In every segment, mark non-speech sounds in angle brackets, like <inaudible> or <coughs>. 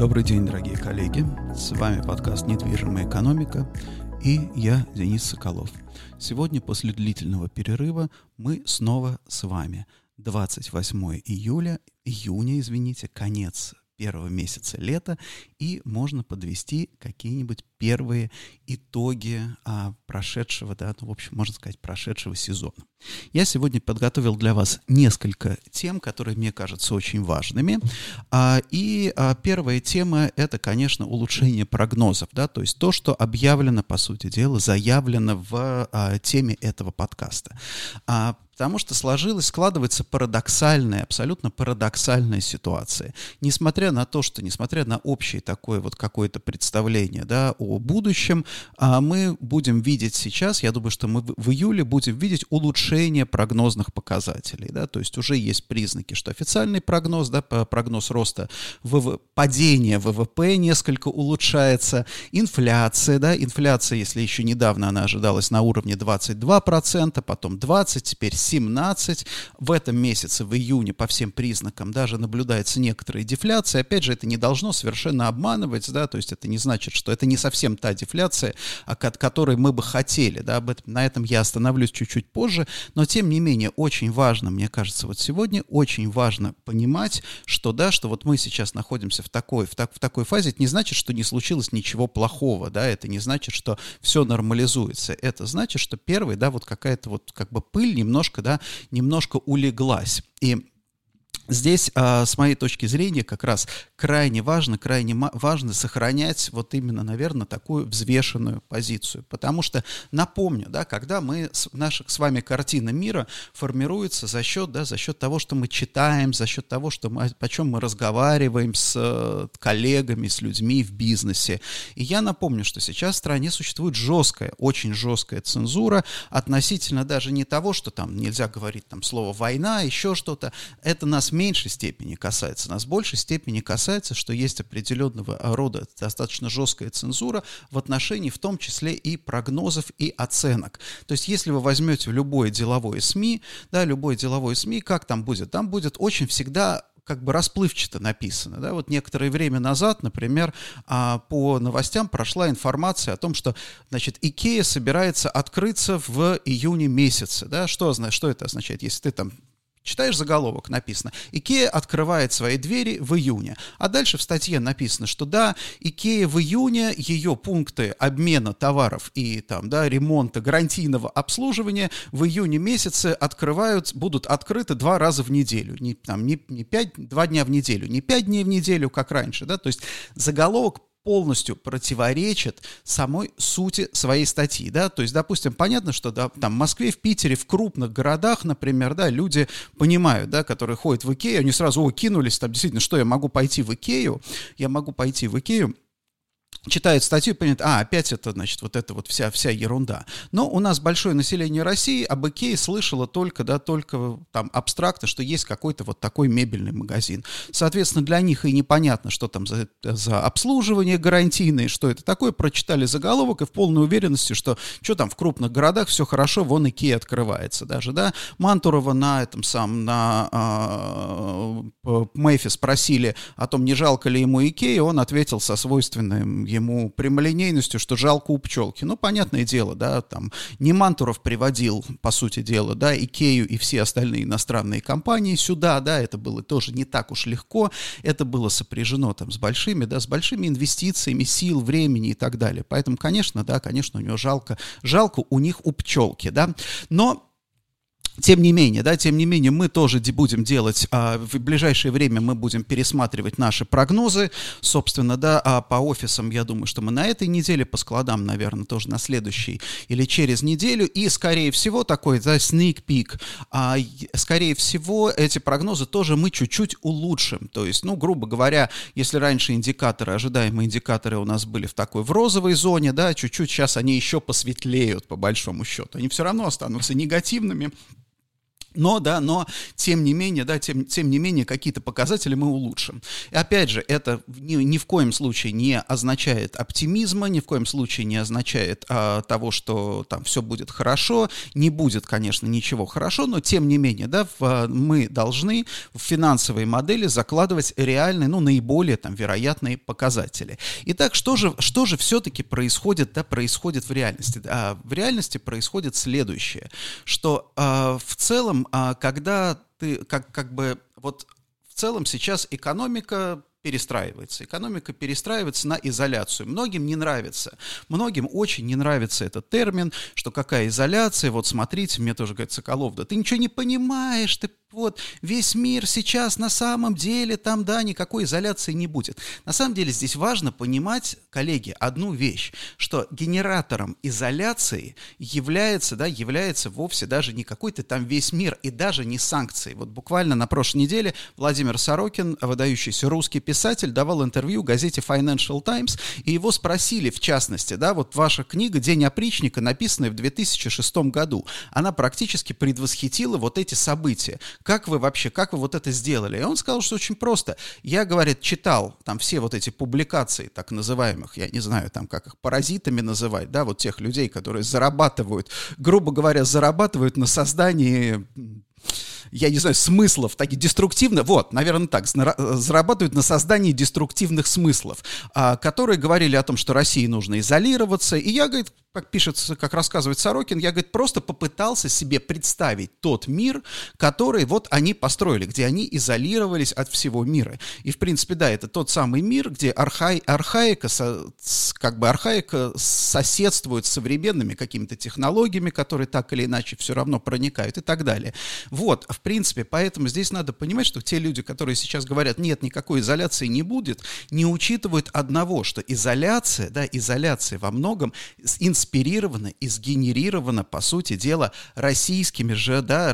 Добрый день, дорогие коллеги. С вами подкаст «Недвижимая экономика» и я, Денис Соколов. Сегодня, после длительного перерыва, мы снова с вами. 28 июля, июня, извините, конец первого месяца лета, и можно подвести какие-нибудь первые итоги а, прошедшего, да, ну, в общем, можно сказать, прошедшего сезона. Я сегодня подготовил для вас несколько тем, которые мне кажутся очень важными. А, и а, первая тема — это, конечно, улучшение прогнозов, да, то есть то, что объявлено, по сути дела, заявлено в а, теме этого подкаста. А, Потому что сложилась, складывается парадоксальная, абсолютно парадоксальная ситуация. Несмотря на то, что, несмотря на общее такое вот какое-то представление да, о будущем, а мы будем видеть сейчас, я думаю, что мы в июле будем видеть улучшение прогнозных показателей. Да, то есть уже есть признаки, что официальный прогноз, да, прогноз роста ВВ, падения ВВП несколько улучшается, инфляция, да, инфляция, если еще недавно она ожидалась на уровне 22%, потом 20%, теперь 17. В этом месяце, в июне, по всем признакам даже наблюдается некоторая дефляция. Опять же, это не должно совершенно обманывать, да, то есть это не значит, что это не совсем та дефляция, от которой мы бы хотели, да, об этом, на этом я остановлюсь чуть-чуть позже, но тем не менее очень важно, мне кажется, вот сегодня очень важно понимать, что, да, что вот мы сейчас находимся в такой, в, так, в такой фазе, это не значит, что не случилось ничего плохого, да, это не значит, что все нормализуется, это значит, что первый, да, вот какая-то вот как бы пыль немножко да, немножко улеглась. И Здесь, а, с моей точки зрения, как раз крайне важно, крайне важно сохранять вот именно, наверное, такую взвешенную позицию. Потому что, напомню, да, когда мы, наша с вами картина мира формируется за счет, да, за счет того, что мы читаем, за счет того, что мы, о чем мы разговариваем с э, коллегами, с людьми в бизнесе. И я напомню, что сейчас в стране существует жесткая, очень жесткая цензура относительно даже не того, что там нельзя говорить там слово «война», еще что-то. Это нас меньшей степени касается, нас в большей степени касается, что есть определенного рода достаточно жесткая цензура в отношении в том числе и прогнозов и оценок. То есть если вы возьмете любое деловое СМИ, да, любое деловое СМИ, как там будет? Там будет очень всегда как бы расплывчато написано. Да? Вот некоторое время назад, например, а, по новостям прошла информация о том, что значит, Икея собирается открыться в июне месяце. Да? Что, что это означает? Если ты там Читаешь заголовок, написано, Икея открывает свои двери в июне. А дальше в статье написано, что да, Икея в июне, ее пункты обмена товаров и там, да, ремонта, гарантийного обслуживания в июне месяце открывают, будут открыты два раза в неделю. Не, там, не, не пять, два дня в неделю, не пять дней в неделю, как раньше, да, то есть заголовок полностью противоречит самой сути своей статьи, да, то есть, допустим, понятно, что да, там в Москве, в Питере, в крупных городах, например, да, люди понимают, да, которые ходят в Икею, они сразу, о, кинулись, там, действительно, что я могу пойти в Икею, я могу пойти в Икею, читают статью и понимают, а, опять это, значит, вот это вот вся, вся ерунда. Но у нас большое население России об Икее слышало только, да, только там абстрактно, что есть какой-то вот такой мебельный магазин. Соответственно, для них и непонятно, что там за, за обслуживание гарантийное, что это такое. Прочитали заголовок и в полной уверенности, что что там в крупных городах все хорошо, вон Икея открывается даже, да. Мантурова на этом самом, на э, Мэйфе спросили о том, не жалко ли ему Икеи, он ответил со свойственным ему прямолинейностью, что жалко у пчелки. Ну, понятное дело, да, там не Мантуров приводил, по сути дела, да, Икею и все остальные иностранные компании сюда, да, это было тоже не так уж легко, это было сопряжено там с большими, да, с большими инвестициями, сил, времени и так далее. Поэтому, конечно, да, конечно, у него жалко, жалко у них у пчелки, да, но тем не менее, да, тем не менее, мы тоже будем делать, а, в ближайшее время мы будем пересматривать наши прогнозы, собственно, да, а по офисам, я думаю, что мы на этой неделе, по складам, наверное, тоже на следующей или через неделю, и, скорее всего, такой, да, sneak peek, а, скорее всего, эти прогнозы тоже мы чуть-чуть улучшим, то есть, ну, грубо говоря, если раньше индикаторы, ожидаемые индикаторы у нас были в такой, в розовой зоне, да, чуть-чуть сейчас они еще посветлеют, по большому счету, они все равно останутся негативными, Но, да, но тем не менее, да, тем, тем не менее, какие-то показатели мы улучшим. И опять же, это ни, ни в коем случае не означает оптимизма, ни в коем случае не означает а, того, что там все будет хорошо. Не будет, конечно, ничего хорошо, но тем не менее, да, в, а, мы должны в финансовые модели закладывать реальные, ну, наиболее там вероятные показатели. Итак, что же, что же все-таки происходит, да, происходит в реальности? А, в реальности происходит следующее, что а, в целом а, когда ты, как, как бы, вот в целом сейчас экономика перестраивается. Экономика перестраивается на изоляцию. Многим не нравится. Многим очень не нравится этот термин, что какая изоляция, вот смотрите, мне тоже говорит Соколов, да ты ничего не понимаешь, ты вот весь мир сейчас на самом деле там, да, никакой изоляции не будет. На самом деле здесь важно понимать, коллеги, одну вещь, что генератором изоляции является, да, является вовсе даже не какой-то там весь мир и даже не санкции. Вот буквально на прошлой неделе Владимир Сорокин, выдающийся русский писатель, давал интервью газете Financial Times, и его спросили, в частности, да, вот ваша книга «День опричника», написанная в 2006 году, она практически предвосхитила вот эти события как вы вообще, как вы вот это сделали? И он сказал, что очень просто. Я, говорит, читал там все вот эти публикации, так называемых, я не знаю, там как их паразитами называть, да, вот тех людей, которые зарабатывают, грубо говоря, зарабатывают на создании я не знаю, смыслов, таких деструктивных, вот, наверное, так, зарабатывают на создании деструктивных смыслов, а, которые говорили о том, что России нужно изолироваться, и я, говорит, как пишется, как рассказывает Сорокин, я, говорит, просто попытался себе представить тот мир, который вот они построили, где они изолировались от всего мира. И, в принципе, да, это тот самый мир, где архаи, архаика, как бы архаика соседствует с современными какими-то технологиями, которые так или иначе все равно проникают и так далее. Вот, в принципе, поэтому здесь надо понимать, что те люди, которые сейчас говорят, нет, никакой изоляции не будет, не учитывают одного, что изоляция, да, изоляция во многом инспирирована и сгенерирована, по сути дела, российскими же, да,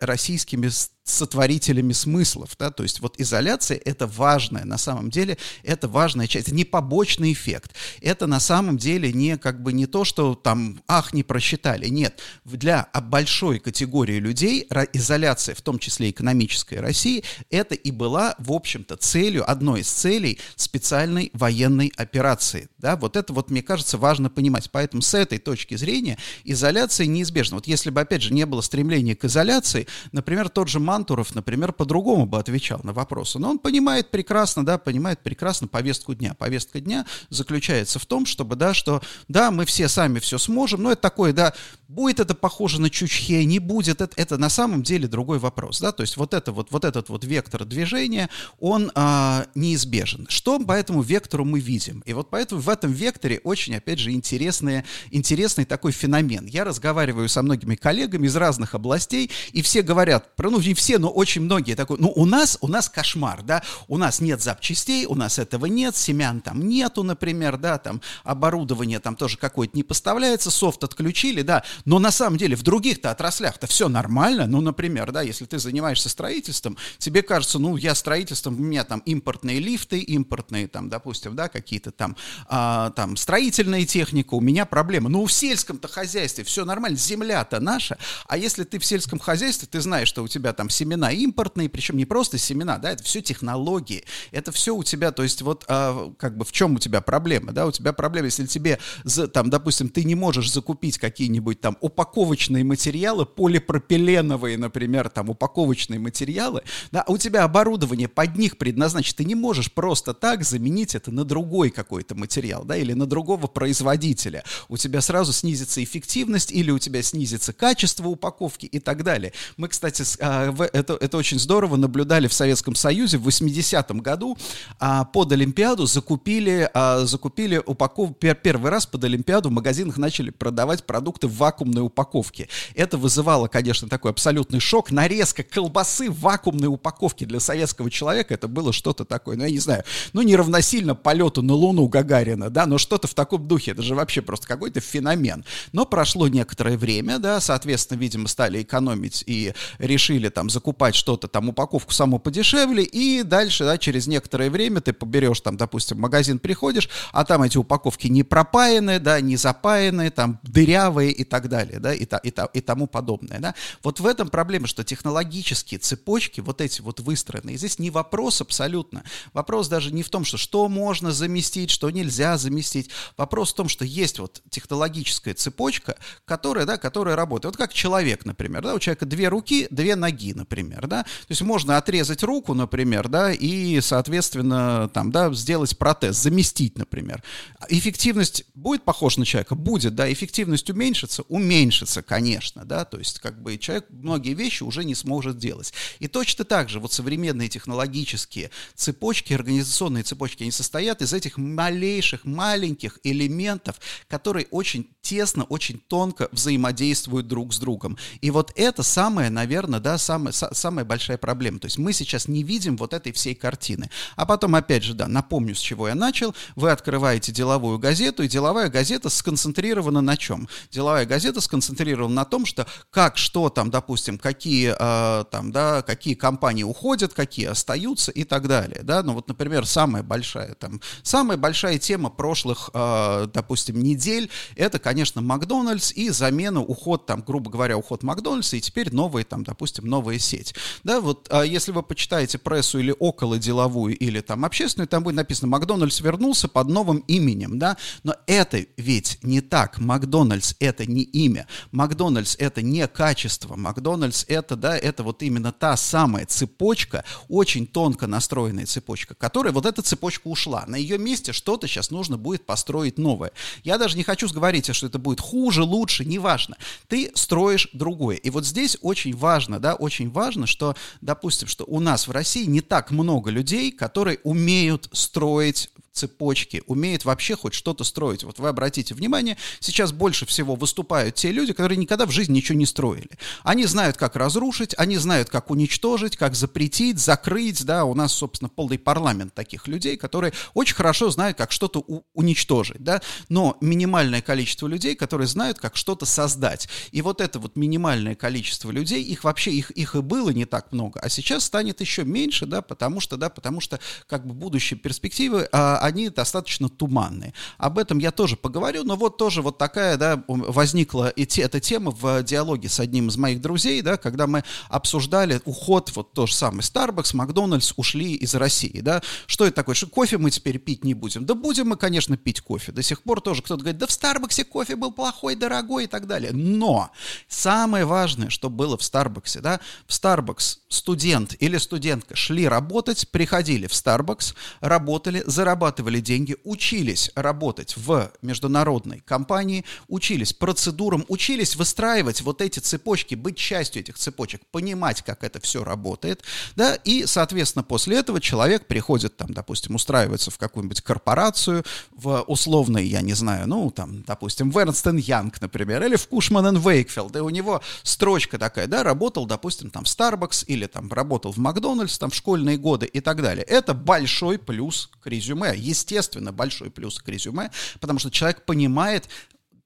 российскими сотворителями смыслов, да, то есть вот изоляция это важная, на самом деле это важная часть, это не побочный эффект, это на самом деле не как бы не то, что там, ах, не просчитали, нет, для большой категории людей изоляция, в том числе экономической России, это и была, в общем-то, целью, одной из целей специальной военной операции, да, вот это вот, мне кажется, важно понимать, поэтому с этой точки зрения изоляция неизбежна, вот если бы, опять же, не было стремления к изоляции, например, тот же Ман Мантуров, например, по-другому бы отвечал на вопросы. Но он понимает прекрасно, да, понимает прекрасно повестку дня. Повестка дня заключается в том, чтобы, да, что, да, мы все сами все сможем, но это такое, да, будет это похоже на Чучхе, не будет, это, это на самом деле другой вопрос, да, то есть вот, это вот, вот этот вот вектор движения, он а, неизбежен. Что по этому вектору мы видим? И вот поэтому в этом векторе очень, опять же, интересный, интересный такой феномен. Я разговариваю со многими коллегами из разных областей, и все говорят, ну, не все все, но очень многие такой, ну, у нас, у нас кошмар, да, у нас нет запчастей, у нас этого нет, семян там нету, например, да, там оборудование там тоже какое-то не поставляется, софт отключили, да, но на самом деле в других-то отраслях-то все нормально, ну, например, да, если ты занимаешься строительством, тебе кажется, ну, я строительством, у меня там импортные лифты, импортные там, допустим, да, какие-то там, а, там строительная техника, у меня проблемы, но в сельском-то хозяйстве все нормально, земля-то наша, а если ты в сельском хозяйстве, ты знаешь, что у тебя там семена импортные, причем не просто семена, да, это все технологии, это все у тебя, то есть вот а, как бы в чем у тебя проблема, да, у тебя проблема, если тебе, там, допустим, ты не можешь закупить какие-нибудь там упаковочные материалы, полипропиленовые, например, там упаковочные материалы, да, а у тебя оборудование под них предназначено, ты не можешь просто так заменить это на другой какой-то материал, да, или на другого производителя, у тебя сразу снизится эффективность или у тебя снизится качество упаковки и так далее. Мы, кстати, а, в это, это очень здорово, наблюдали в Советском Союзе в 80-м году а, под Олимпиаду закупили, а, закупили упаковку, первый раз под Олимпиаду в магазинах начали продавать продукты в вакуумной упаковке. Это вызывало, конечно, такой абсолютный шок. Нарезка колбасы в вакуумной упаковке для советского человека, это было что-то такое, ну, я не знаю, ну, не равносильно полету на Луну Гагарина, да, но что-то в таком духе, это же вообще просто какой-то феномен. Но прошло некоторое время, да, соответственно, видимо, стали экономить и решили там там закупать что-то, там упаковку саму подешевле, и дальше, да, через некоторое время ты поберешь там, допустим, магазин приходишь, а там эти упаковки не пропаянные, да, не запаянные, там дырявые и так далее, да, и, та, и, та, и тому подобное, да. Вот в этом проблема, что технологические цепочки, вот эти вот выстроенные, здесь не вопрос абсолютно. Вопрос даже не в том, что что можно заместить, что нельзя заместить. Вопрос в том, что есть вот технологическая цепочка, которая, да, которая работает. Вот как человек, например, да, у человека две руки, две ноги, например, да. То есть можно отрезать руку, например, да, и, соответственно, там, да, сделать протез, заместить, например. Эффективность будет похожа на человека? Будет, да. Эффективность уменьшится? Уменьшится, конечно, да. То есть как бы человек многие вещи уже не сможет делать. И точно так же вот современные технологические цепочки, организационные цепочки, они состоят из этих малейших, маленьких элементов, которые очень тесно, очень тонко взаимодействуют друг с другом. И вот это самая, наверное, да, самая, самая большая проблема. То есть мы сейчас не видим вот этой всей картины. А потом, опять же, да, напомню, с чего я начал. Вы открываете деловую газету, и деловая газета сконцентрирована на чем? Деловая газета сконцентрирована на том, что как, что там, допустим, какие, э, там, да, какие компании уходят, какие остаются и так далее. Да? Ну вот, например, самая большая, там, самая большая тема прошлых, э, допустим, недель, это, конечно, Макдональдс и замена, уход, там, грубо говоря, уход Макдональдса, и теперь новая, там, допустим, новая сеть. Да, вот э, если вы почитаете прессу или около деловую, или там общественную, там будет написано, Макдональдс вернулся под новым именем, да, но это ведь не так. Макдональдс это не имя, Макдональдс это не качество, Макдональдс это, да, это вот именно та самая цепочка, очень тонко настроенная цепочка, которая, вот эта цепочка ушла. На ее месте что-то сейчас нужно будет построить новое. Я даже не хочу говорить, что это будет хуже, лучше, неважно. Ты строишь другое. И вот здесь очень важно, да, очень важно, что, допустим, что у нас в России не так много людей, которые умеют строить цепочки, умеет вообще хоть что-то строить. Вот вы обратите внимание, сейчас больше всего выступают те люди, которые никогда в жизни ничего не строили. Они знают, как разрушить, они знают, как уничтожить, как запретить, закрыть, да, у нас, собственно, полный парламент таких людей, которые очень хорошо знают, как что-то уничтожить, да, но минимальное количество людей, которые знают, как что-то создать. И вот это вот минимальное количество людей, их вообще, их, их и было не так много, а сейчас станет еще меньше, да, потому что, да, потому что, как бы, будущие перспективы, а, они достаточно туманные. Об этом я тоже поговорю, но вот тоже вот такая, да, возникла эти, эта тема в диалоге с одним из моих друзей, да, когда мы обсуждали уход, вот то же самое, Starbucks, Макдональдс ушли из России, да, что это такое, что кофе мы теперь пить не будем? Да будем мы, конечно, пить кофе. До сих пор тоже кто-то говорит, да в Старбаксе кофе был плохой, дорогой и так далее. Но самое важное, что было в Старбаксе, да, в Starbucks студент или студентка шли работать, приходили в Starbucks, работали, зарабатывали зарабатывали деньги, учились работать в международной компании, учились процедурам, учились выстраивать вот эти цепочки, быть частью этих цепочек, понимать, как это все работает, да, и, соответственно, после этого человек приходит там, допустим, устраивается в какую-нибудь корпорацию, в условный, я не знаю, ну, там, допустим, в Эрнст Янг, например, или в Кушман Вейкфилд, и у него строчка такая, да, работал, допустим, там в Starbucks или там работал в Макдональдс, там в школьные годы и так далее. Это большой плюс к резюме естественно, большой плюс к резюме, потому что человек понимает,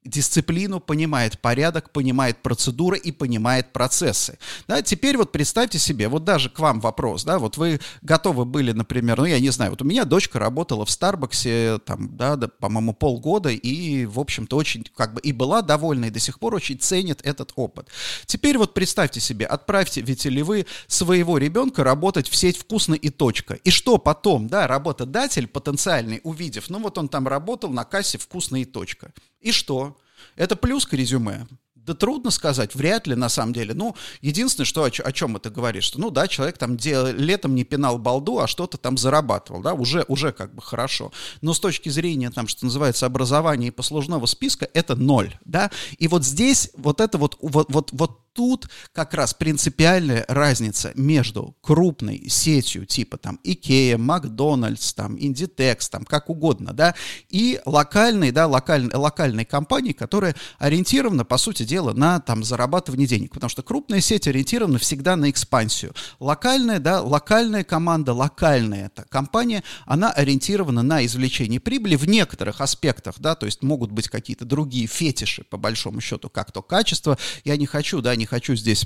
дисциплину, понимает порядок, понимает процедуры и понимает процессы. Да, теперь вот представьте себе, вот даже к вам вопрос, да, вот вы готовы были, например, ну, я не знаю, вот у меня дочка работала в Старбаксе, там, да, да по-моему, полгода, и, в общем-то, очень, как бы, и была довольна, и до сих пор очень ценит этот опыт. Теперь вот представьте себе, отправьте ведь ли вы своего ребенка работать в сеть «Вкусно» и «Точка». И что потом, да, работодатель потенциальный, увидев, ну, вот он там работал на кассе «Вкусно» и «Точка». И что? Это плюс к резюме. Да трудно сказать, вряд ли на самом деле. Ну, единственное, что о, о чем это говорит, что, ну да, человек там дел, летом не пинал балду, а что-то там зарабатывал, да, уже, уже как бы хорошо. Но с точки зрения там, что называется, образования и послужного списка, это ноль, да. И вот здесь вот это вот, вот, вот, вот тут как раз принципиальная разница между крупной сетью типа там Икея, Макдональдс, там Индитекс, там как угодно, да, и локальной, да, локальной, локальной компанией, которая ориентирована, по сути дела, на там зарабатывание денег, потому что крупная сеть ориентирована всегда на экспансию. Локальная, да, локальная команда, локальная эта компания, она ориентирована на извлечение прибыли в некоторых аспектах, да, то есть могут быть какие-то другие фетиши, по большому счету, как то качество. Я не хочу, да, не хочу здесь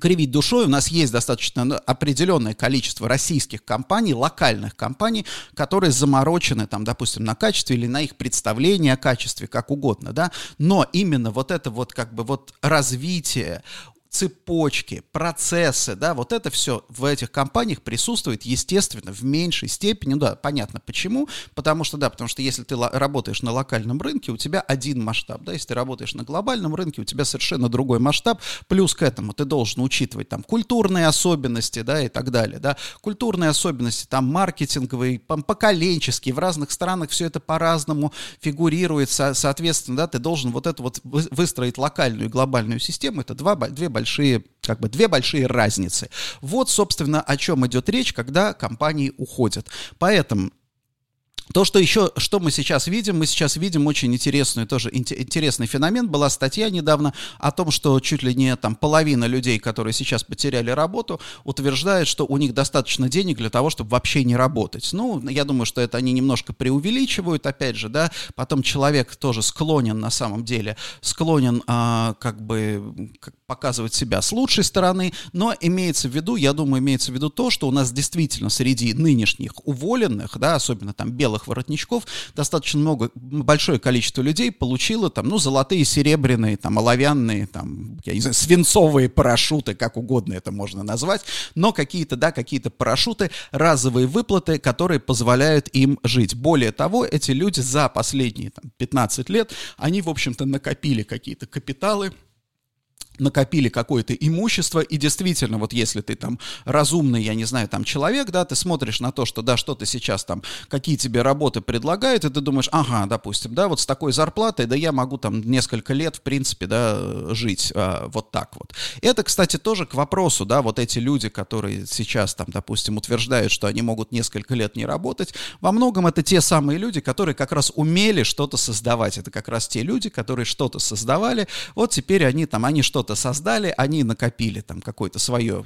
кривить душой. У нас есть достаточно ну, определенное количество российских компаний, локальных компаний, которые заморочены, там, допустим, на качестве или на их представлении о качестве, как угодно, да. Но именно вот это вот как бы вот развитие, цепочки, процессы, да, вот это все в этих компаниях присутствует, естественно, в меньшей степени. Ну да, понятно почему. Потому что, да, потому что если ты работаешь на локальном рынке, у тебя один масштаб, да, если ты работаешь на глобальном рынке, у тебя совершенно другой масштаб. Плюс к этому ты должен учитывать там культурные особенности, да, и так далее, да. Культурные особенности, там маркетинговые, поколенческие, в разных странах все это по-разному фигурирует, соответственно, да, ты должен вот это вот выстроить локальную и глобальную систему, это два, две большие большие, как бы две большие разницы. Вот, собственно, о чем идет речь, когда компании уходят. Поэтому то, что еще, что мы сейчас видим, мы сейчас видим очень интересный, тоже интересный феномен. Была статья недавно о том, что чуть ли не там половина людей, которые сейчас потеряли работу, утверждает, что у них достаточно денег для того, чтобы вообще не работать. Ну, я думаю, что это они немножко преувеличивают, опять же, да. Потом человек тоже склонен на самом деле, склонен а, как бы как показывать себя с лучшей стороны, но имеется в виду, я думаю, имеется в виду то, что у нас действительно среди нынешних уволенных, да, особенно там белых белых воротничков, достаточно много, большое количество людей получило там, ну, золотые, серебряные, там, оловянные, там, я не знаю, свинцовые парашюты, как угодно это можно назвать, но какие-то, да, какие-то парашюты, разовые выплаты, которые позволяют им жить. Более того, эти люди за последние там, 15 лет, они, в общем-то, накопили какие-то капиталы, накопили какое-то имущество, и действительно, вот если ты там разумный, я не знаю, там человек, да, ты смотришь на то, что, да, что ты сейчас там, какие тебе работы предлагают, и ты думаешь, ага, допустим, да, вот с такой зарплатой, да, я могу там несколько лет, в принципе, да, жить а, вот так вот. Это, кстати, тоже к вопросу, да, вот эти люди, которые сейчас там, допустим, утверждают, что они могут несколько лет не работать, во многом это те самые люди, которые как раз умели что-то создавать, это как раз те люди, которые что-то создавали, вот теперь они там, они что что-то создали, они накопили там какое-то свое,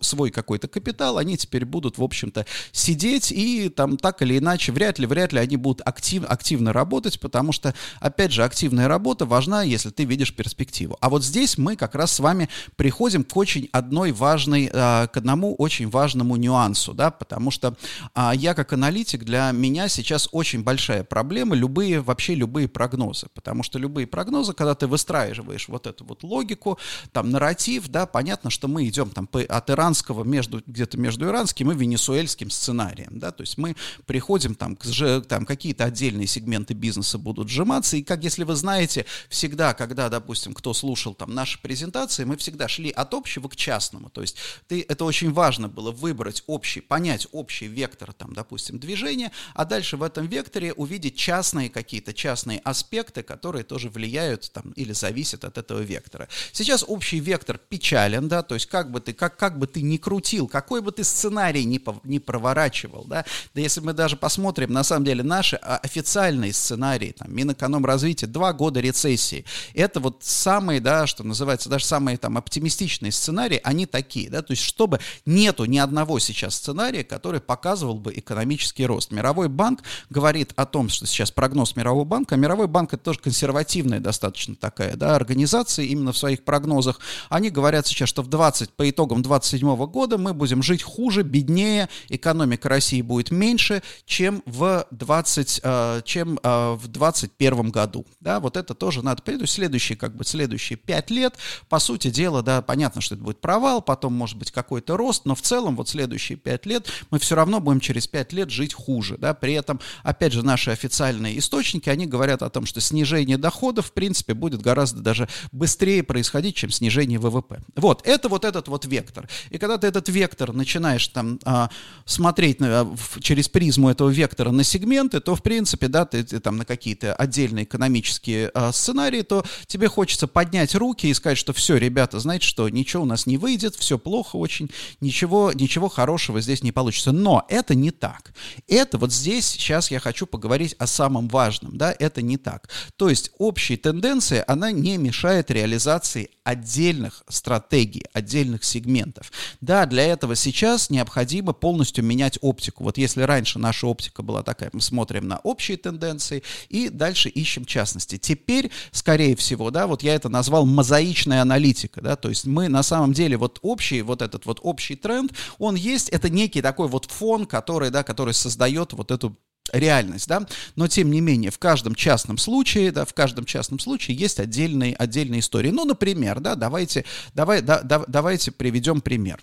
свой какой-то капитал, они теперь будут, в общем-то, сидеть и там так или иначе, вряд ли, вряд ли они будут актив, активно работать, потому что, опять же, активная работа важна, если ты видишь перспективу. А вот здесь мы как раз с вами приходим к очень одной важной, а, к одному очень важному нюансу, да, потому что а, я как аналитик, для меня сейчас очень большая проблема, любые, вообще любые прогнозы, потому что любые прогнозы, когда ты выстраиваешь вот эту вот логику, логику, там нарратив, да, понятно, что мы идем там от иранского между, где-то между иранским и венесуэльским сценарием, да, то есть мы приходим там, к, там какие-то отдельные сегменты бизнеса будут сжиматься, и как, если вы знаете, всегда, когда, допустим, кто слушал там наши презентации, мы всегда шли от общего к частному, то есть ты, это очень важно было выбрать общий, понять общий вектор, там, допустим, движения, а дальше в этом векторе увидеть частные какие-то частные аспекты, которые тоже влияют там или зависят от этого вектора. Сейчас общий вектор печален, да, то есть как бы ты, как, как бы ты ни крутил, какой бы ты сценарий ни, ни проворачивал, да, да если мы даже посмотрим, на самом деле, наши а, официальные сценарии, там, Минэкономразвития, два года рецессии, это вот самые, да, что называется, даже самые там оптимистичные сценарии, они такие, да, то есть чтобы нету ни одного сейчас сценария, который показывал бы экономический рост. Мировой банк говорит о том, что сейчас прогноз Мирового банка, а Мировой банк это тоже консервативная достаточно такая, да, организация именно в своей своих прогнозах, они говорят сейчас, что в 20, по итогам 27 года мы будем жить хуже, беднее, экономика России будет меньше, чем в 20, э, чем э, в 21 году. Да, вот это тоже надо понять. Следующие, как бы, следующие 5 лет, по сути дела, да, понятно, что это будет провал, потом может быть какой-то рост, но в целом вот следующие 5 лет мы все равно будем через 5 лет жить хуже. Да, при этом, опять же, наши официальные источники, они говорят о том, что снижение доходов, в принципе, будет гораздо даже быстрее происходить происходить, чем снижение ВВП. Вот, это вот этот вот вектор. И когда ты этот вектор начинаешь там а, смотреть на, в, через призму этого вектора на сегменты, то, в принципе, да, ты, ты там на какие-то отдельные экономические а, сценарии, то тебе хочется поднять руки и сказать, что все, ребята, знаете что, ничего у нас не выйдет, все плохо очень, ничего, ничего хорошего здесь не получится. Но это не так. Это вот здесь сейчас я хочу поговорить о самом важном, да, это не так. То есть общая тенденция, она не мешает реализации интеграции отдельных стратегий, отдельных сегментов. Да, для этого сейчас необходимо полностью менять оптику. Вот если раньше наша оптика была такая, мы смотрим на общие тенденции и дальше ищем частности. Теперь, скорее всего, да, вот я это назвал мозаичная аналитика, да, то есть мы на самом деле вот общий, вот этот вот общий тренд, он есть, это некий такой вот фон, который, да, который создает вот эту реальность, да, но тем не менее в каждом частном случае, да, в каждом частном случае есть отдельные, отдельные истории. Ну, например, да, давайте, давай, да, да, давайте приведем пример.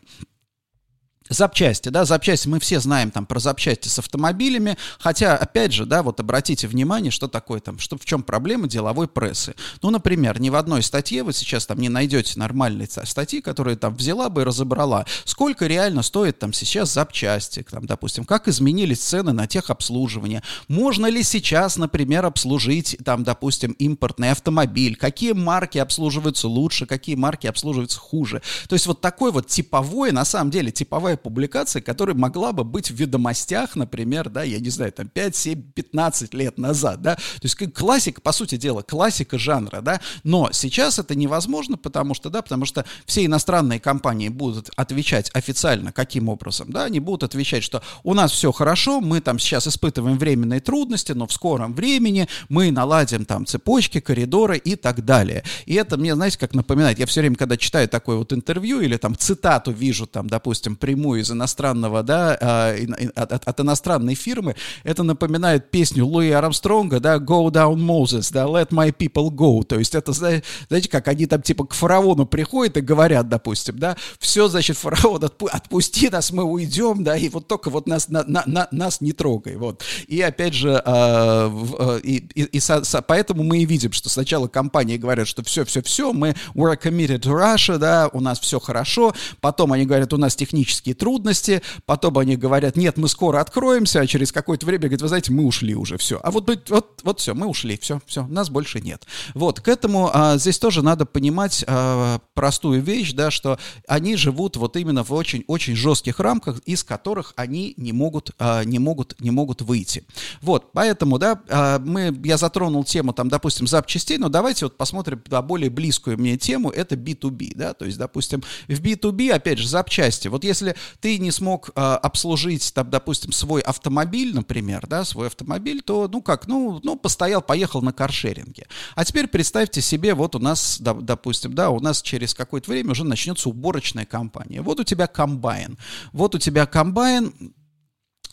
Запчасти, да, запчасти, мы все знаем там про запчасти с автомобилями, хотя, опять же, да, вот обратите внимание, что такое там, что в чем проблема деловой прессы. Ну, например, ни в одной статье вы сейчас там не найдете нормальной статьи, которая там взяла бы и разобрала, сколько реально стоит там сейчас запчасти, там, допустим, как изменились цены на техобслуживание, можно ли сейчас, например, обслужить там, допустим, импортный автомобиль, какие марки обслуживаются лучше, какие марки обслуживаются хуже. То есть вот такой вот типовой, на самом деле, типовая публикация, которая могла бы быть в ведомостях, например, да, я не знаю, там 5, 7, 15 лет назад, да, то есть классика, по сути дела, классика жанра, да, но сейчас это невозможно, потому что, да, потому что все иностранные компании будут отвечать официально, каким образом, да, они будут отвечать, что у нас все хорошо, мы там сейчас испытываем временные трудности, но в скором времени мы наладим там цепочки, коридоры и так далее. И это мне, знаете, как напоминает, я все время, когда читаю такое вот интервью или там цитату вижу, там, допустим, прямую напрямую из иностранного, да, а, от, от, от иностранной фирмы, это напоминает песню Луи Армстронга, да, Go Down Moses, да, Let My People Go, то есть это, знаете, как они там типа к фараону приходят и говорят, допустим, да, все, значит, фараон, отпу отпусти нас, мы уйдем, да, и вот только вот нас, на, на, на, нас не трогай, вот. И опять же, э, и, и, и со, со, поэтому мы и видим, что сначала компании говорят, что все-все-все, мы we're committed to Russia, да, у нас все хорошо, потом они говорят, у нас технические трудности, потом они говорят, нет, мы скоро откроемся, а через какое-то время говорят, вы знаете, мы ушли уже, все. А вот, вот, вот все, мы ушли, все, все, нас больше нет. Вот, к этому а, здесь тоже надо понимать а, простую вещь, да, что они живут вот именно в очень-очень жестких рамках, из которых они не могут, а, не могут, не могут выйти. Вот, поэтому, да, а, мы, я затронул тему, там, допустим, запчастей, но давайте вот посмотрим на более близкую мне тему, это B2B, да, то есть, допустим, в B2B, опять же, запчасти. Вот если ты не смог э, обслужить, там, допустим, свой автомобиль, например, да, свой автомобиль, то, ну как, ну, ну постоял, поехал на каршеринге. А теперь представьте себе, вот у нас, да, допустим, да, у нас через какое-то время уже начнется уборочная кампания. Вот у тебя комбайн, вот у тебя комбайн,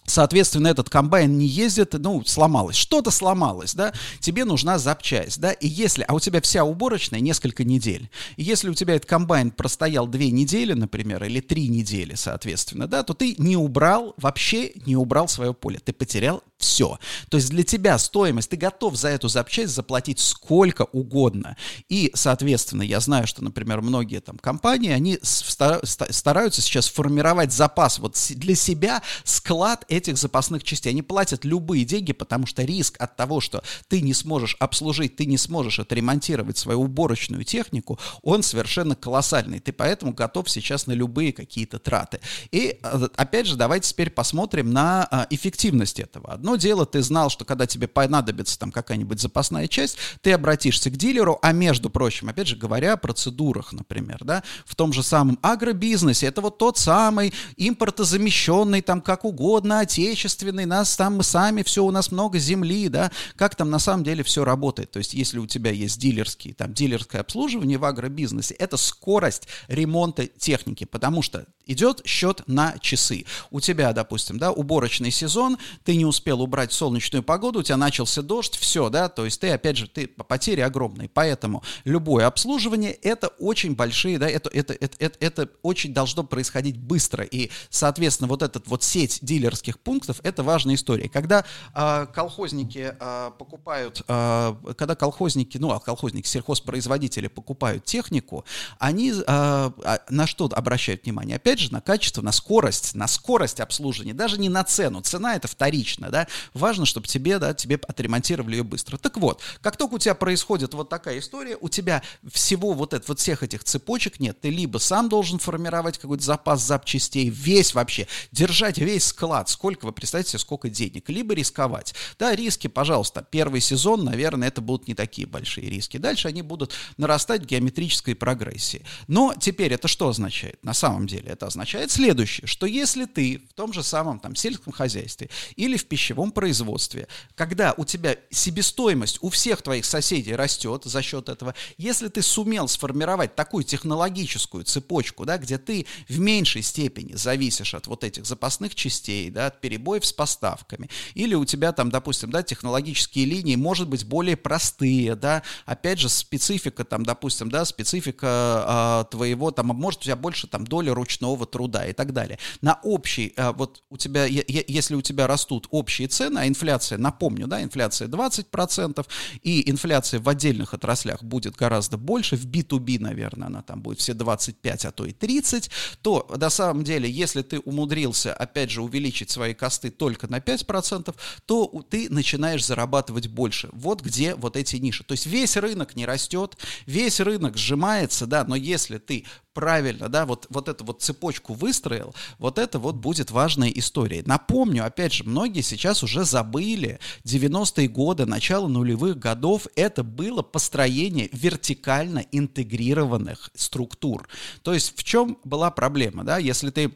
Соответственно, этот комбайн не ездит, ну, сломалось. Что-то сломалось, да? Тебе нужна запчасть, да? И если, а у тебя вся уборочная несколько недель. И если у тебя этот комбайн простоял две недели, например, или три недели, соответственно, да, то ты не убрал, вообще не убрал свое поле. Ты потерял все. То есть для тебя стоимость, ты готов за эту запчасть заплатить сколько угодно. И, соответственно, я знаю, что, например, многие там компании, они стараются сейчас формировать запас вот для себя, склад этих запасных частей. Они платят любые деньги, потому что риск от того, что ты не сможешь обслужить, ты не сможешь отремонтировать свою уборочную технику, он совершенно колоссальный. Ты поэтому готов сейчас на любые какие-то траты. И, э, опять же, давайте теперь посмотрим на э, эффективность этого. Одно дело, ты знал, что когда тебе понадобится там какая-нибудь запасная часть, ты обратишься к дилеру, а между прочим, опять же говоря о процедурах, например, да, в том же самом агробизнесе, это вот тот самый импортозамещенный там как угодно, отечественный, нас там мы сами, все, у нас много земли, да, как там на самом деле все работает. То есть если у тебя есть дилерский, там дилерское обслуживание в агробизнесе, это скорость ремонта техники, потому что идет счет на часы. У тебя, допустим, да, уборочный сезон, ты не успел убрать солнечную погоду, у тебя начался дождь, все, да, то есть ты, опять же, ты потери огромные, поэтому любое обслуживание это очень большие, да, это, это, это, это, это очень должно происходить быстро, и, соответственно, вот этот вот сеть дилерских пунктов, это важная история. Когда э, колхозники э, покупают, э, когда колхозники, ну, а колхозники, сельхозпроизводители покупают технику, они э, на что обращают внимание? Опять же, на качество, на скорость, на скорость обслуживания, даже не на цену. Цена это вторично, да. Важно, чтобы тебе, да, тебе отремонтировали ее быстро. Так вот, как только у тебя происходит вот такая история, у тебя всего вот это, вот всех этих цепочек нет. Ты либо сам должен формировать какой-то запас запчастей, весь вообще, держать весь склад, сколько вы представляете себе, сколько денег, либо рисковать. Да, риски, пожалуйста, первый сезон, наверное, это будут не такие большие риски. Дальше они будут нарастать в геометрической прогрессии. Но теперь это что означает? На самом деле это означает следующее, что если ты в том же самом там сельском хозяйстве или в пищевом производстве, когда у тебя себестоимость у всех твоих соседей растет за счет этого, если ты сумел сформировать такую технологическую цепочку, да, где ты в меньшей степени зависишь от вот этих запасных частей, да, от перебоев с поставками, или у тебя там, допустим, да, технологические линии, может быть, более простые, да, опять же, специфика там, допустим, да, специфика э, твоего, там, может, у тебя больше там доля ручного труда и так далее. На общий, э, вот у тебя, если у тебя растут общие цены, а инфляция, напомню, да, инфляция 20%, и инфляция в отдельных отраслях будет гораздо больше, в B2B, наверное, она там будет все 25, а то и 30, то на самом деле, если ты умудрился, опять же, увеличить свои косты только на 5%, то ты начинаешь зарабатывать больше. Вот где вот эти ниши. То есть весь рынок не растет, весь рынок сжимается, да, но если ты правильно, да, вот, вот эту вот цепочку выстроил, вот это вот будет важная история. Напомню, опять же, многие сейчас уже забыли 90-е годы, начало нулевых годов, это было построение вертикально интегрированных структур. То есть в чем была проблема, да, если ты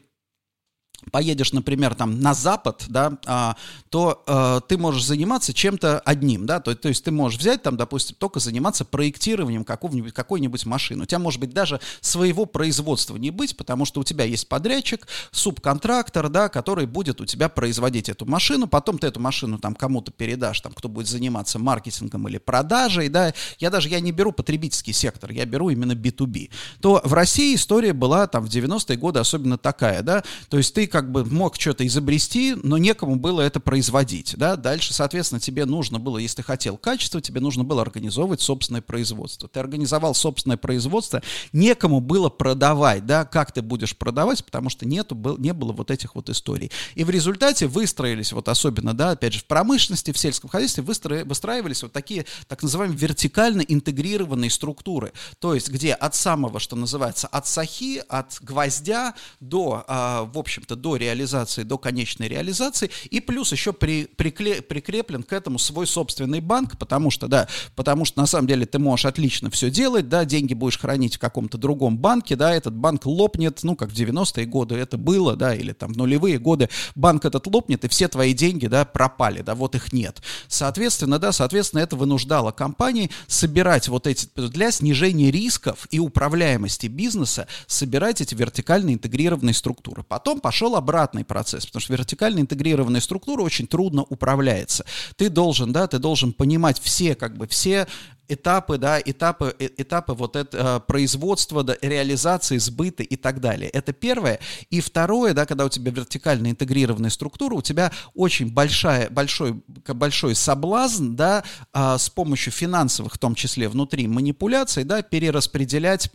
поедешь, например, там на запад, да, а, то а, ты можешь заниматься чем-то одним, да, то, то есть ты можешь взять там, допустим, только заниматься проектированием какого-нибудь, какой-нибудь машины. У тебя может быть даже своего производства не быть, потому что у тебя есть подрядчик, субконтрактор, да, который будет у тебя производить эту машину, потом ты эту машину там кому-то передашь, там, кто будет заниматься маркетингом или продажей, да, я даже, я не беру потребительский сектор, я беру именно B2B, то в России история была там в 90-е годы особенно такая, да, то есть ты как бы мог что-то изобрести, но некому было это производить, да, дальше, соответственно, тебе нужно было, если ты хотел качество, тебе нужно было организовывать собственное производство. Ты организовал собственное производство, некому было продавать, да, как ты будешь продавать, потому что нету, был, не было вот этих вот историй. И в результате выстроились, вот особенно, да, опять же, в промышленности, в сельском хозяйстве выстро... выстраивались вот такие, так называемые, вертикально интегрированные структуры, то есть где от самого, что называется, от сахи, от гвоздя до, а, в общем-то, до реализации, до конечной реализации, и плюс еще при, прикле, прикреплен к этому свой собственный банк, потому что, да, потому что на самом деле ты можешь отлично все делать, да, деньги будешь хранить в каком-то другом банке, да, этот банк лопнет, ну, как в 90-е годы это было, да, или там в нулевые годы, банк этот лопнет, и все твои деньги, да, пропали, да, вот их нет. Соответственно, да, соответственно, это вынуждало компании собирать вот эти, для снижения рисков и управляемости бизнеса, собирать эти вертикально интегрированные структуры. Потом пошел пошел обратный процесс, потому что вертикально интегрированная структура очень трудно управляется. Ты должен, да, ты должен понимать все, как бы, все этапы, да, этапы, э, этапы вот это, э, производства, да, реализации, сбыта и так далее. Это первое. И второе, да, когда у тебя вертикально интегрированная структура, у тебя очень большая, большой, большой соблазн, да, а, с помощью финансовых, в том числе внутри манипуляций, да, перераспределять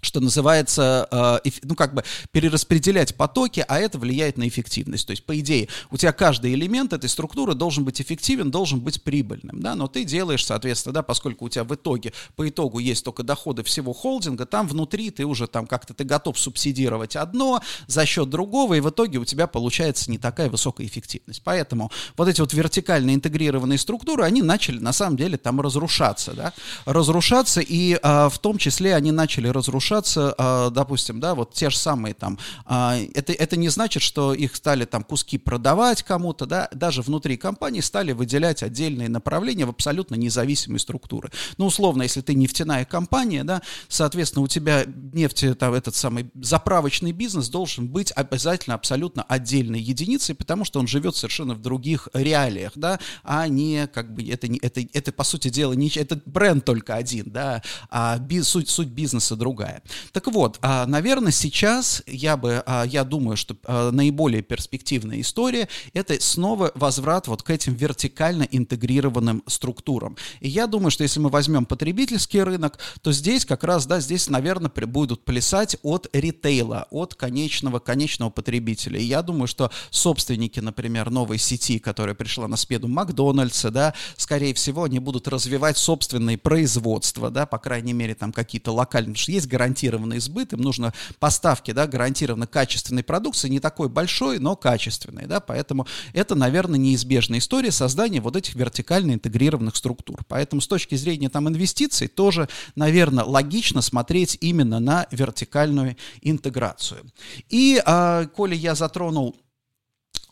что называется, э, ну, как бы перераспределять потоки, а это влияет на эффективность. То есть, по идее, у тебя каждый элемент этой структуры должен быть эффективен, должен быть прибыльным, да, но ты делаешь, соответственно, да, поскольку у тебя в итоге, по итогу есть только доходы всего холдинга, там внутри ты уже там как-то, ты готов субсидировать одно за счет другого, и в итоге у тебя получается не такая высокая эффективность. Поэтому вот эти вот вертикально интегрированные структуры, они начали, на самом деле, там разрушаться, да, разрушаться, и а, в том числе они начали разрушаться разрушаться, а, допустим, да, вот те же самые там, а, это, это не значит, что их стали там куски продавать кому-то, да, даже внутри компании стали выделять отдельные направления в абсолютно независимые структуры. Ну, условно, если ты нефтяная компания, да, соответственно, у тебя нефти, там, этот самый заправочный бизнес должен быть обязательно абсолютно отдельной единицей, потому что он живет совершенно в других реалиях, да, а не, как бы, это, не, это, это по сути дела, не, это бренд только один, да, а суть, суть бизнеса другая. Другая. Так вот, а, наверное, сейчас я бы, а, я думаю, что а, наиболее перспективная история – это снова возврат вот к этим вертикально интегрированным структурам. И я думаю, что если мы возьмем потребительский рынок, то здесь как раз, да, здесь, наверное, будут плясать от ритейла, от конечного, конечного потребителя. И я думаю, что собственники, например, новой сети, которая пришла на спеду Макдональдса, да, скорее всего, они будут развивать собственные производства, да, по крайней мере, там какие-то локальные, потому что есть гарантированный сбыт, им нужно поставки, да, гарантированно качественной продукции, не такой большой, но качественной, да, поэтому это, наверное, неизбежная история создания вот этих вертикально интегрированных структур. Поэтому с точки зрения там инвестиций тоже, наверное, логично смотреть именно на вертикальную интеграцию. И, а, коли я затронул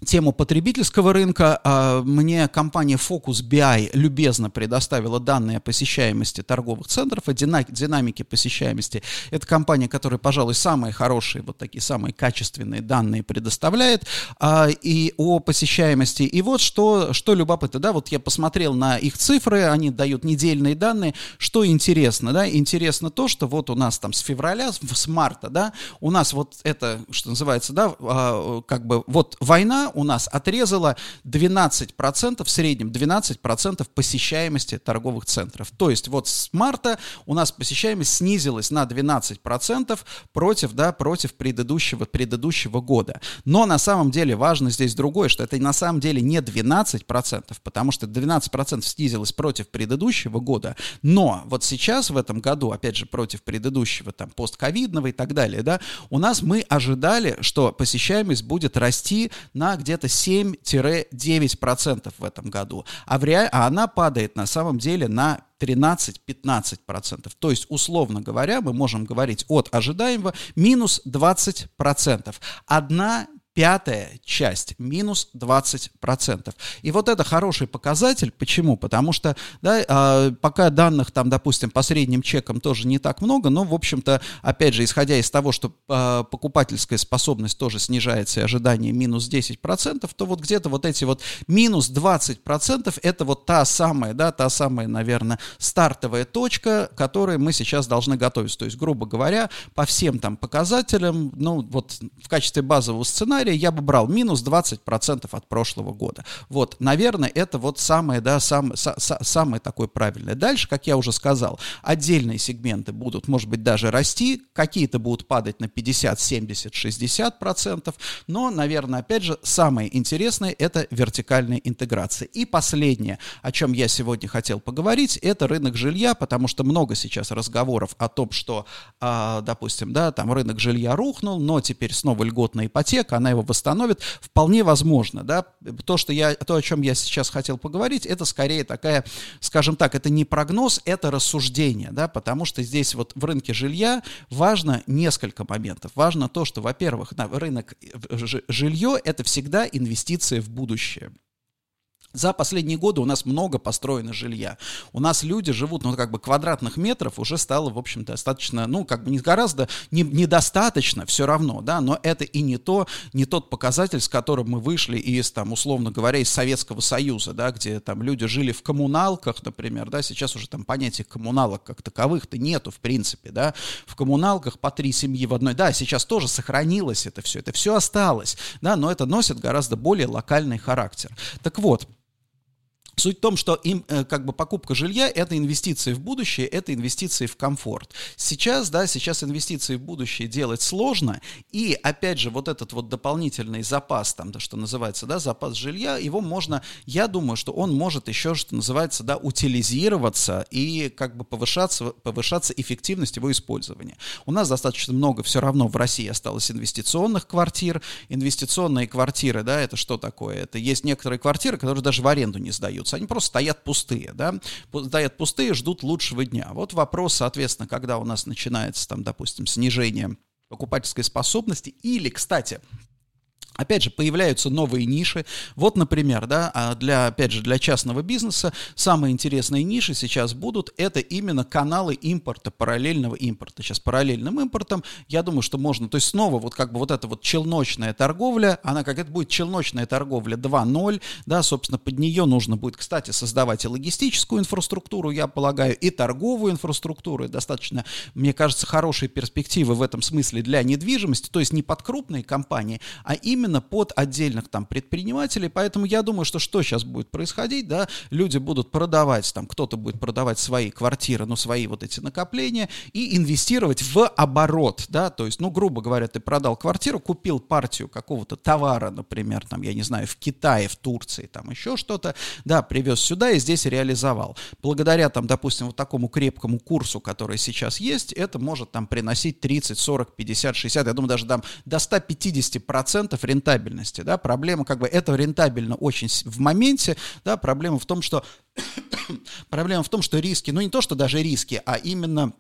тему потребительского рынка. А, мне компания Focus BI любезно предоставила данные о посещаемости торговых центров, о динамике посещаемости. Это компания, которая, пожалуй, самые хорошие, вот такие самые качественные данные предоставляет а, и о посещаемости. И вот что, что любопытно, да, вот я посмотрел на их цифры, они дают недельные данные. Что интересно, да, интересно то, что вот у нас там с февраля, с марта, да, у нас вот это, что называется, да, а, как бы вот война, у нас отрезала 12%, в среднем 12% посещаемости торговых центров. То есть вот с марта у нас посещаемость снизилась на 12% против, да, против предыдущего, предыдущего года. Но на самом деле важно здесь другое, что это на самом деле не 12%, потому что 12% снизилось против предыдущего года, но вот сейчас в этом году, опять же, против предыдущего, там, постковидного и так далее, да, у нас мы ожидали, что посещаемость будет расти на где-то 7-9% в этом году, а, в ре... а она падает на самом деле на 13-15%. То есть, условно говоря, мы можем говорить от ожидаемого минус 20%. Одна пятая часть, минус 20%. И вот это хороший показатель. Почему? Потому что да, э, пока данных там, допустим, по средним чекам тоже не так много, но, в общем-то, опять же, исходя из того, что э, покупательская способность тоже снижается и ожидание минус 10%, то вот где-то вот эти вот минус 20% это вот та самая, да, та самая, наверное, стартовая точка, к которой мы сейчас должны готовиться. То есть, грубо говоря, по всем там показателям, ну, вот в качестве базового сценария сценария я бы брал минус 20% от прошлого года. Вот, наверное, это вот самое, да, сам, са, самое такое правильное. Дальше, как я уже сказал, отдельные сегменты будут, может быть, даже расти, какие-то будут падать на 50, 70, 60%, но, наверное, опять же, самое интересное – это вертикальная интеграция. И последнее, о чем я сегодня хотел поговорить, это рынок жилья, потому что много сейчас разговоров о том, что, э, допустим, да, там рынок жилья рухнул, но теперь снова льготная ипотека, она его восстановит, вполне возможно, да, то, что я, то, о чем я сейчас хотел поговорить, это скорее такая, скажем так, это не прогноз, это рассуждение, да, потому что здесь вот в рынке жилья важно несколько моментов. Важно то, что, во-первых, рынок жилье – это всегда инвестиция в будущее. За последние годы у нас много построено жилья. У нас люди живут, ну, как бы квадратных метров уже стало, в общем, достаточно, ну, как бы не гораздо, не, недостаточно все равно, да, но это и не то, не тот показатель, с которым мы вышли из, там, условно говоря, из Советского Союза, да, где там люди жили в коммуналках, например, да, сейчас уже там понятия коммуналок как таковых-то нету, в принципе, да, в коммуналках по три семьи в одной, да, сейчас тоже сохранилось это все, это все осталось, да, но это носит гораздо более локальный характер. Так вот, Суть в том, что им э, как бы покупка жилья – это инвестиции в будущее, это инвестиции в комфорт. Сейчас, да, сейчас инвестиции в будущее делать сложно, и, опять же, вот этот вот дополнительный запас, там, то, что называется, да, запас жилья, его можно, я думаю, что он может еще, что называется, да, утилизироваться и как бы повышаться, повышаться эффективность его использования. У нас достаточно много все равно в России осталось инвестиционных квартир. Инвестиционные квартиры, да, это что такое? Это есть некоторые квартиры, которые даже в аренду не сдают продаются, они просто стоят пустые, да, стоят пустые, ждут лучшего дня. Вот вопрос, соответственно, когда у нас начинается там, допустим, снижение покупательской способности или, кстати, Опять же, появляются новые ниши. Вот, например, да, а для, опять же, для частного бизнеса самые интересные ниши сейчас будут, это именно каналы импорта, параллельного импорта. Сейчас параллельным импортом, я думаю, что можно, то есть снова вот как бы вот эта вот челночная торговля, она как это будет челночная торговля 2.0, да, собственно, под нее нужно будет, кстати, создавать и логистическую инфраструктуру, я полагаю, и торговую инфраструктуру, и достаточно, мне кажется, хорошие перспективы в этом смысле для недвижимости, то есть не под крупные компании, а именно под отдельных там предпринимателей, поэтому я думаю, что что сейчас будет происходить, да, люди будут продавать, там кто-то будет продавать свои квартиры, ну, свои вот эти накопления и инвестировать в оборот, да, то есть, ну, грубо говоря, ты продал квартиру, купил партию какого-то товара, например, там, я не знаю, в Китае, в Турции, там еще что-то, да, привез сюда и здесь реализовал. Благодаря там, допустим, вот такому крепкому курсу, который сейчас есть, это может там приносить 30, 40, 50, 60, я думаю, даже там до 150 процентов рентабельности, да, проблема как бы это рентабельно очень в моменте, да, проблема в том, что <coughs> проблема в том, что риски, ну не то, что даже риски, а именно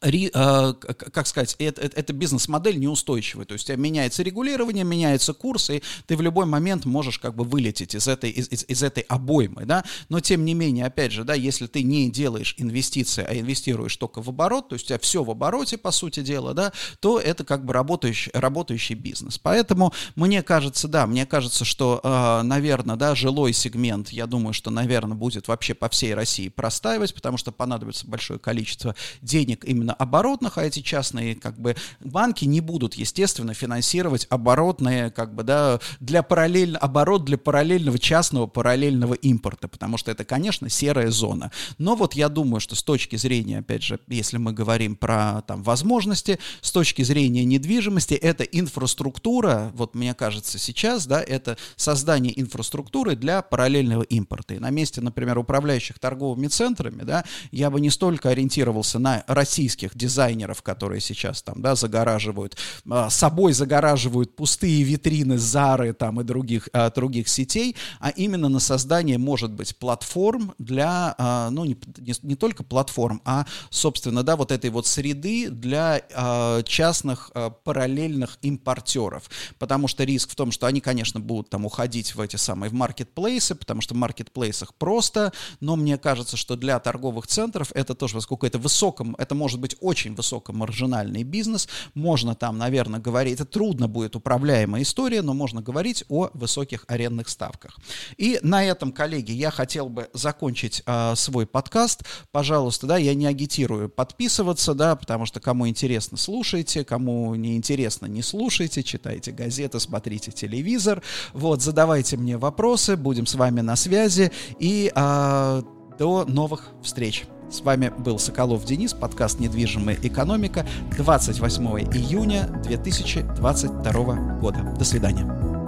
как сказать, это, это бизнес-модель неустойчивая, то есть меняется регулирование, меняется курс, и ты в любой момент можешь как бы вылететь из этой, из, из, из этой обоймы, да, но тем не менее, опять же, да, если ты не делаешь инвестиции, а инвестируешь только в оборот, то есть у тебя все в обороте, по сути дела, да, то это как бы работающий, работающий бизнес. Поэтому мне кажется, да, мне кажется, что, э, наверное, да, жилой сегмент, я думаю, что, наверное, будет вообще по всей России простаивать, потому что понадобится большое количество денег именно именно оборотных, а эти частные как бы банки не будут, естественно, финансировать оборотные, как бы, да, для параллельно, оборот для параллельного частного параллельного импорта, потому что это, конечно, серая зона. Но вот я думаю, что с точки зрения, опять же, если мы говорим про там возможности, с точки зрения недвижимости, это инфраструктура, вот мне кажется сейчас, да, это создание инфраструктуры для параллельного импорта. И на месте, например, управляющих торговыми центрами, да, я бы не столько ориентировался на российские российских дизайнеров, которые сейчас там, да, загораживают, а, собой загораживают пустые витрины Зары там и других, а, других сетей, а именно на создание, может быть, платформ для, а, ну, не, не, не только платформ, а, собственно, да, вот этой вот среды для частных параллельных импортеров, потому что риск в том, что они, конечно, будут там уходить в эти самые в маркетплейсы, потому что в маркетплейсах просто, но мне кажется, что для торговых центров это тоже, поскольку это высоком, это может быть быть очень высокомаржинальный бизнес, можно там, наверное, говорить, это трудно будет управляемая история, но можно говорить о высоких арендных ставках. И на этом, коллеги, я хотел бы закончить э, свой подкаст. Пожалуйста, да, я не агитирую подписываться, да, потому что кому интересно, слушайте, кому не интересно, не слушайте, читайте газеты, смотрите телевизор, вот, задавайте мне вопросы, будем с вами на связи, и э, до новых встреч. С вами был Соколов Денис, подкаст «Недвижимая экономика» 28 июня 2022 года. До свидания.